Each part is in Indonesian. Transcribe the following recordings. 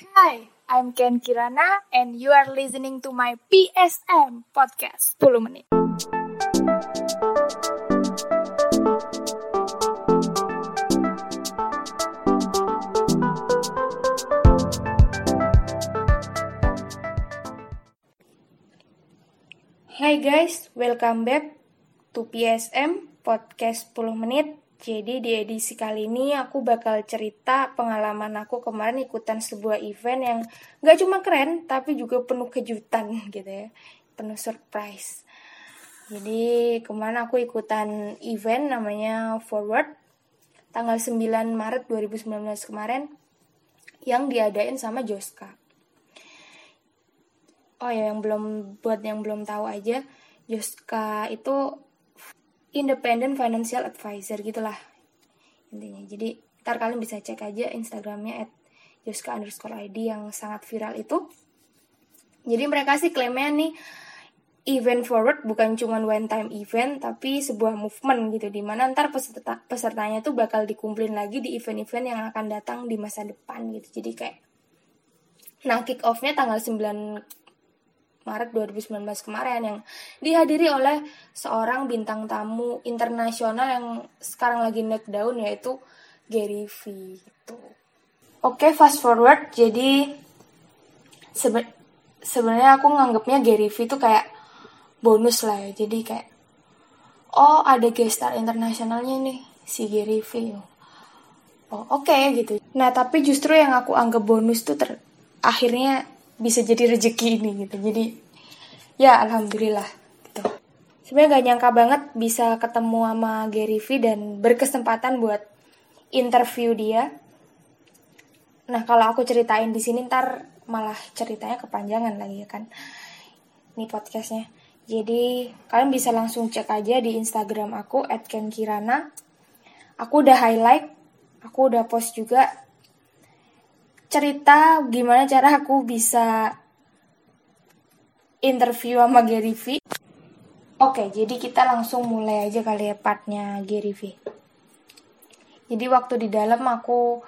Hi, I'm Ken Kirana and you are listening to my PSM podcast 10 menit. Hai guys, welcome back to PSM podcast 10 menit. Jadi di edisi kali ini aku bakal cerita pengalaman aku kemarin ikutan sebuah event yang gak cuma keren tapi juga penuh kejutan gitu ya. Penuh surprise. Jadi kemarin aku ikutan event namanya Forward tanggal 9 Maret 2019 kemarin yang diadain sama Joska. Oh ya yang belum buat yang belum tahu aja, Joska itu independent financial advisor gitulah. Intinya. Jadi ntar kalian bisa cek aja instagramnya at Joska underscore ID yang sangat viral itu. Jadi mereka sih klaimnya nih event forward bukan cuma one time event tapi sebuah movement gitu di mana ntar peserta pesertanya tuh bakal dikumpulin lagi di event-event yang akan datang di masa depan gitu. Jadi kayak nah kick offnya tanggal 9 Maret 2019 kemarin yang dihadiri oleh seorang bintang tamu internasional yang sekarang lagi naik daun yaitu Gary V gitu. Oke, fast forward. Jadi sebe sebenarnya aku nganggapnya Gary V itu kayak bonus lah ya. Jadi kayak oh ada guest star internasionalnya nih si Gary V. Oh, oke okay, gitu. Nah, tapi justru yang aku anggap bonus tuh ter akhirnya bisa jadi rezeki ini gitu. Jadi ya alhamdulillah gitu. Sebenarnya gak nyangka banget bisa ketemu sama Gary V dan berkesempatan buat interview dia. Nah kalau aku ceritain di sini ntar malah ceritanya kepanjangan lagi ya kan ini podcastnya. Jadi kalian bisa langsung cek aja di Instagram aku @kenkirana aku udah highlight aku udah post juga cerita gimana cara aku bisa interview sama Gary V. Oke, jadi kita langsung mulai aja kali ya partnya Gary V. Jadi waktu di dalam aku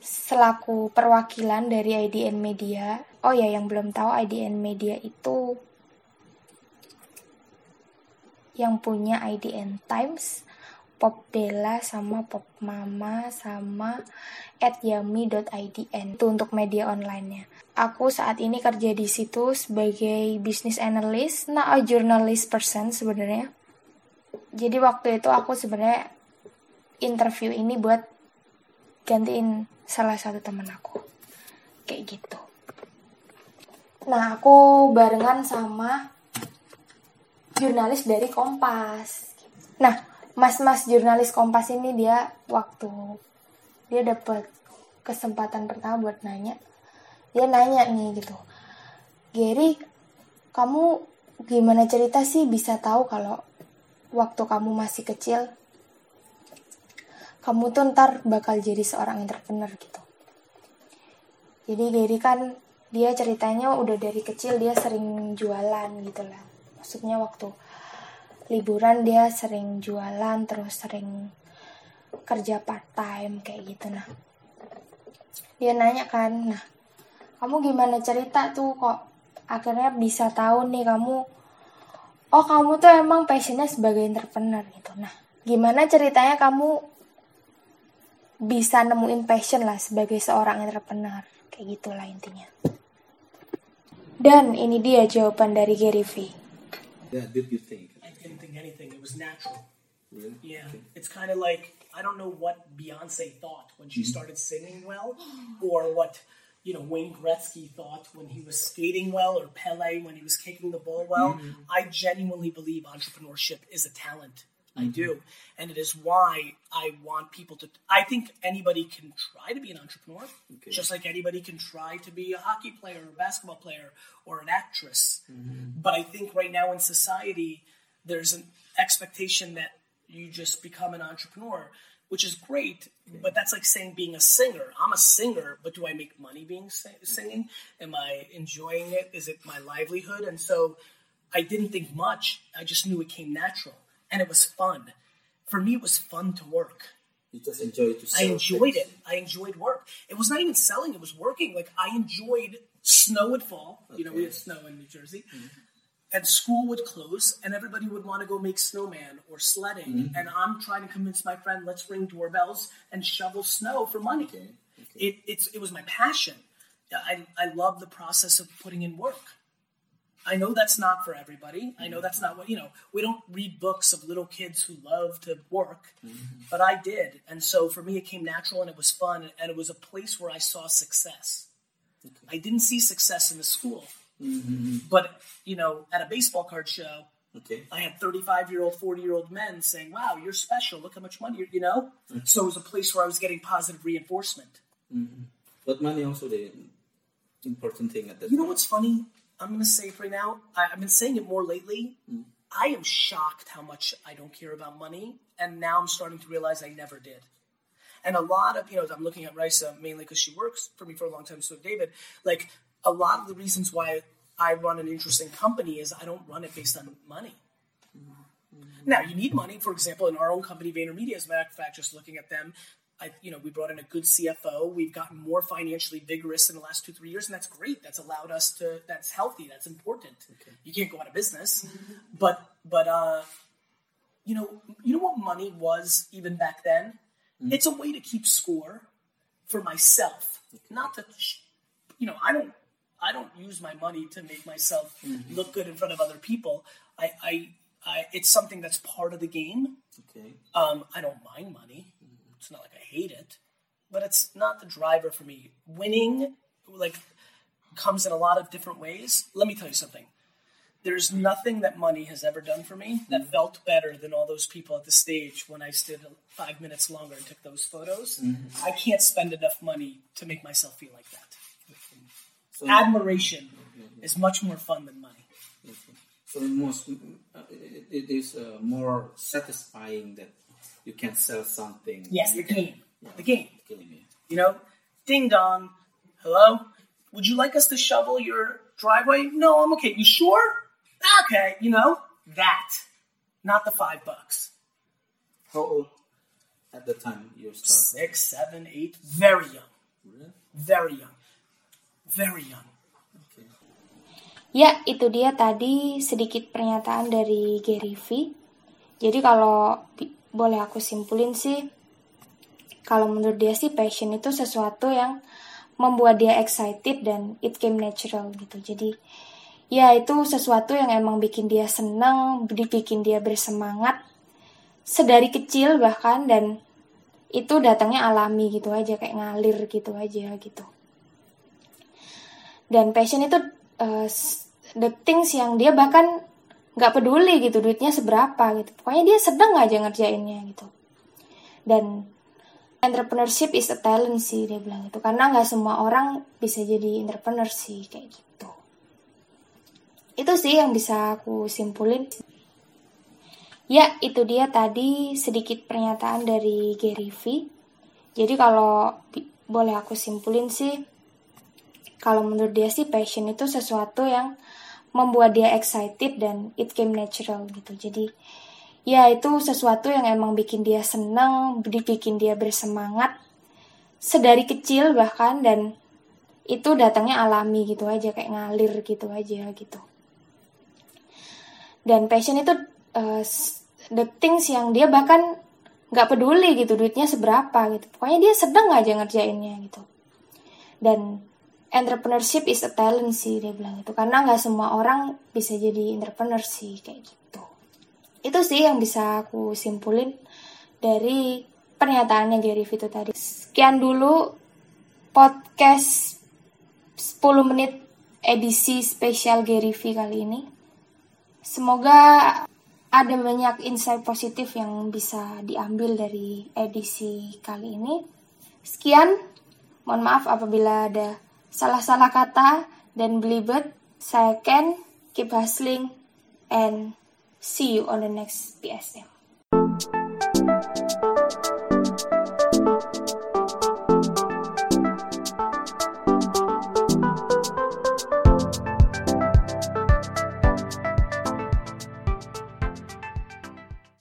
selaku perwakilan dari IDN Media. Oh ya, yang belum tahu IDN Media itu yang punya IDN Times, Pop Bella sama Pop Mama sama at yami.idn itu untuk media online-nya. Aku saat ini kerja di situ sebagai business analyst, not a journalist person sebenarnya. Jadi waktu itu aku sebenarnya interview ini buat gantiin salah satu temen aku. Kayak gitu. Nah, aku barengan sama jurnalis dari Kompas. Nah, mas-mas jurnalis Kompas ini dia waktu dia dapat kesempatan pertama buat nanya. Dia nanya nih gitu Gary kamu gimana cerita sih? Bisa tahu kalau waktu kamu masih kecil kamu tuh ntar bakal jadi seorang entrepreneur gitu. Jadi Gary kan dia ceritanya udah dari kecil dia sering jualan gitu lah. Maksudnya waktu liburan dia sering jualan terus sering kerja part time kayak gitu nah. Dia nanya kan nah kamu gimana cerita tuh kok akhirnya bisa tahu nih kamu? Oh kamu tuh emang passionnya sebagai entrepreneur gitu. Nah gimana ceritanya kamu bisa nemuin passion lah sebagai seorang entrepreneur? Kayak gitulah intinya. Dan ini dia jawaban dari Gary V. Yeah, did you think? Anything. It was natural. Really? Yeah. It's kind of like I don't know what Beyonce thought when she mm-hmm. started singing well, or what you know Wayne Gretzky thought when he was skating well, or Pele when he was kicking the ball well. Mm-hmm. I genuinely believe entrepreneurship is a talent. I mm-hmm. do. And it is why I want people to. I think anybody can try to be an entrepreneur, okay. just like anybody can try to be a hockey player, or a basketball player, or an actress. Mm-hmm. But I think right now in society, there's an expectation that you just become an entrepreneur, which is great. But that's like saying being a singer. I'm a singer, but do I make money being singing? Am I enjoying it? Is it my livelihood? And so I didn't think much. I just knew it came natural, and it was fun. For me, it was fun to work. You just enjoy to I enjoyed things. it. I enjoyed work. It was not even selling; it was working. Like I enjoyed snow would fall. You know, we had snow in New Jersey, mm-hmm. And school would close, and everybody would want to go make snowman or sledding. Mm-hmm. And I'm trying to convince my friend, let's ring doorbells and shovel snow for money. Okay, okay. It it's it was my passion. I I love the process of putting in work. I know that's not for everybody. I know that's not what, you know, we don't read books of little kids who love to work, mm-hmm. but I did. And so for me, it came natural and it was fun. And it was a place where I saw success. I didn't see success in the school, Mm-hmm. but, you know, at a baseball card show, Okay. I had 35 year old, 40 year old men saying, wow, you're special. Look how much money, you're, you know? Mm-hmm. So it was a place where I was getting positive reinforcement. Mm-hmm. But money also the important thing at that You know what's funny? I'm going to say it right now. I, I've been saying it more lately. Mm. I am shocked how much I don't care about money, and now I'm starting to realize I never did. And a lot of, you know, I'm looking at Risa mainly because she works for me for a long time, so David. Like, a lot of the reasons why I run an interesting company is I don't run it based on money. Mm-hmm. Now, you need money. For example, in our own company, VaynerMedia, as a matter of fact, just looking at them, I, you know, we brought in a good CFO. We've gotten more financially vigorous in the last two, three years, and that's great. That's allowed us to. That's healthy. That's important. You can't go out of business, mm-hmm. but but uh, you know, you know what money was even back then. Mm-hmm. It's a way to keep score for myself, not to. sh- You know, I don't. I don't use my money to make myself mm-hmm. look good in front of other people. I, I, I, it's something that's part of the game. Okay. Um, I don't mind money. It's not like I hate it, but it's not the driver for me. Winning, like, comes in a lot of different ways. Let me tell you something. There's nothing that money has ever done for me that mm-hmm. felt better than all those people at the stage when I stood five minutes longer and took those photos. Mm-hmm. I can't spend enough money to make myself feel like that. So, Admiration is much more fun than money. okay. so most uh, it, it is uh, more satisfying that you can sell something. Yes, the game. The game. Game, yeah. You know, ding dong. Hello? Would you like us to shovel your driveway? No, I'm okay. You sure? Okay, you know, that. Not the five bucks. How old at the time you started? Six, seven, eight. Very young. Really? Very young. Very young. Okay. Ya, itu dia tadi sedikit pernyataan dari Gary V. Jadi kalau boleh aku simpulin sih, kalau menurut dia sih passion itu sesuatu yang membuat dia excited dan it came natural gitu. Jadi ya itu sesuatu yang emang bikin dia senang, bikin dia bersemangat sedari kecil bahkan dan itu datangnya alami gitu aja kayak ngalir gitu aja gitu dan passion itu uh, the things yang dia bahkan nggak peduli gitu duitnya seberapa gitu. Pokoknya dia sedang aja ngerjainnya gitu. Dan entrepreneurship is a talent sih dia bilang gitu. Karena nggak semua orang bisa jadi entrepreneur sih kayak gitu. Itu sih yang bisa aku simpulin. Ya itu dia tadi sedikit pernyataan dari Gary V. Jadi kalau boleh aku simpulin sih kalau menurut dia sih passion itu sesuatu yang membuat dia excited dan it came natural gitu. Jadi ya itu sesuatu yang emang bikin dia senang, bikin dia bersemangat sedari kecil bahkan dan itu datangnya alami gitu aja kayak ngalir gitu aja gitu. Dan passion itu uh, the things yang dia bahkan nggak peduli gitu duitnya seberapa gitu. Pokoknya dia sedang aja ngerjainnya gitu. Dan entrepreneurship is a talent sih dia bilang itu karena nggak semua orang bisa jadi entrepreneur sih kayak gitu. Itu sih yang bisa aku simpulin dari pernyataannya Gary V itu tadi. Sekian dulu podcast 10 menit edisi spesial Gary V kali ini. Semoga ada banyak insight positif yang bisa diambil dari edisi kali ini. Sekian Mohon maaf apabila ada salah-salah kata, dan belibet. Saya Ken, keep hustling, and see you on the next PSM.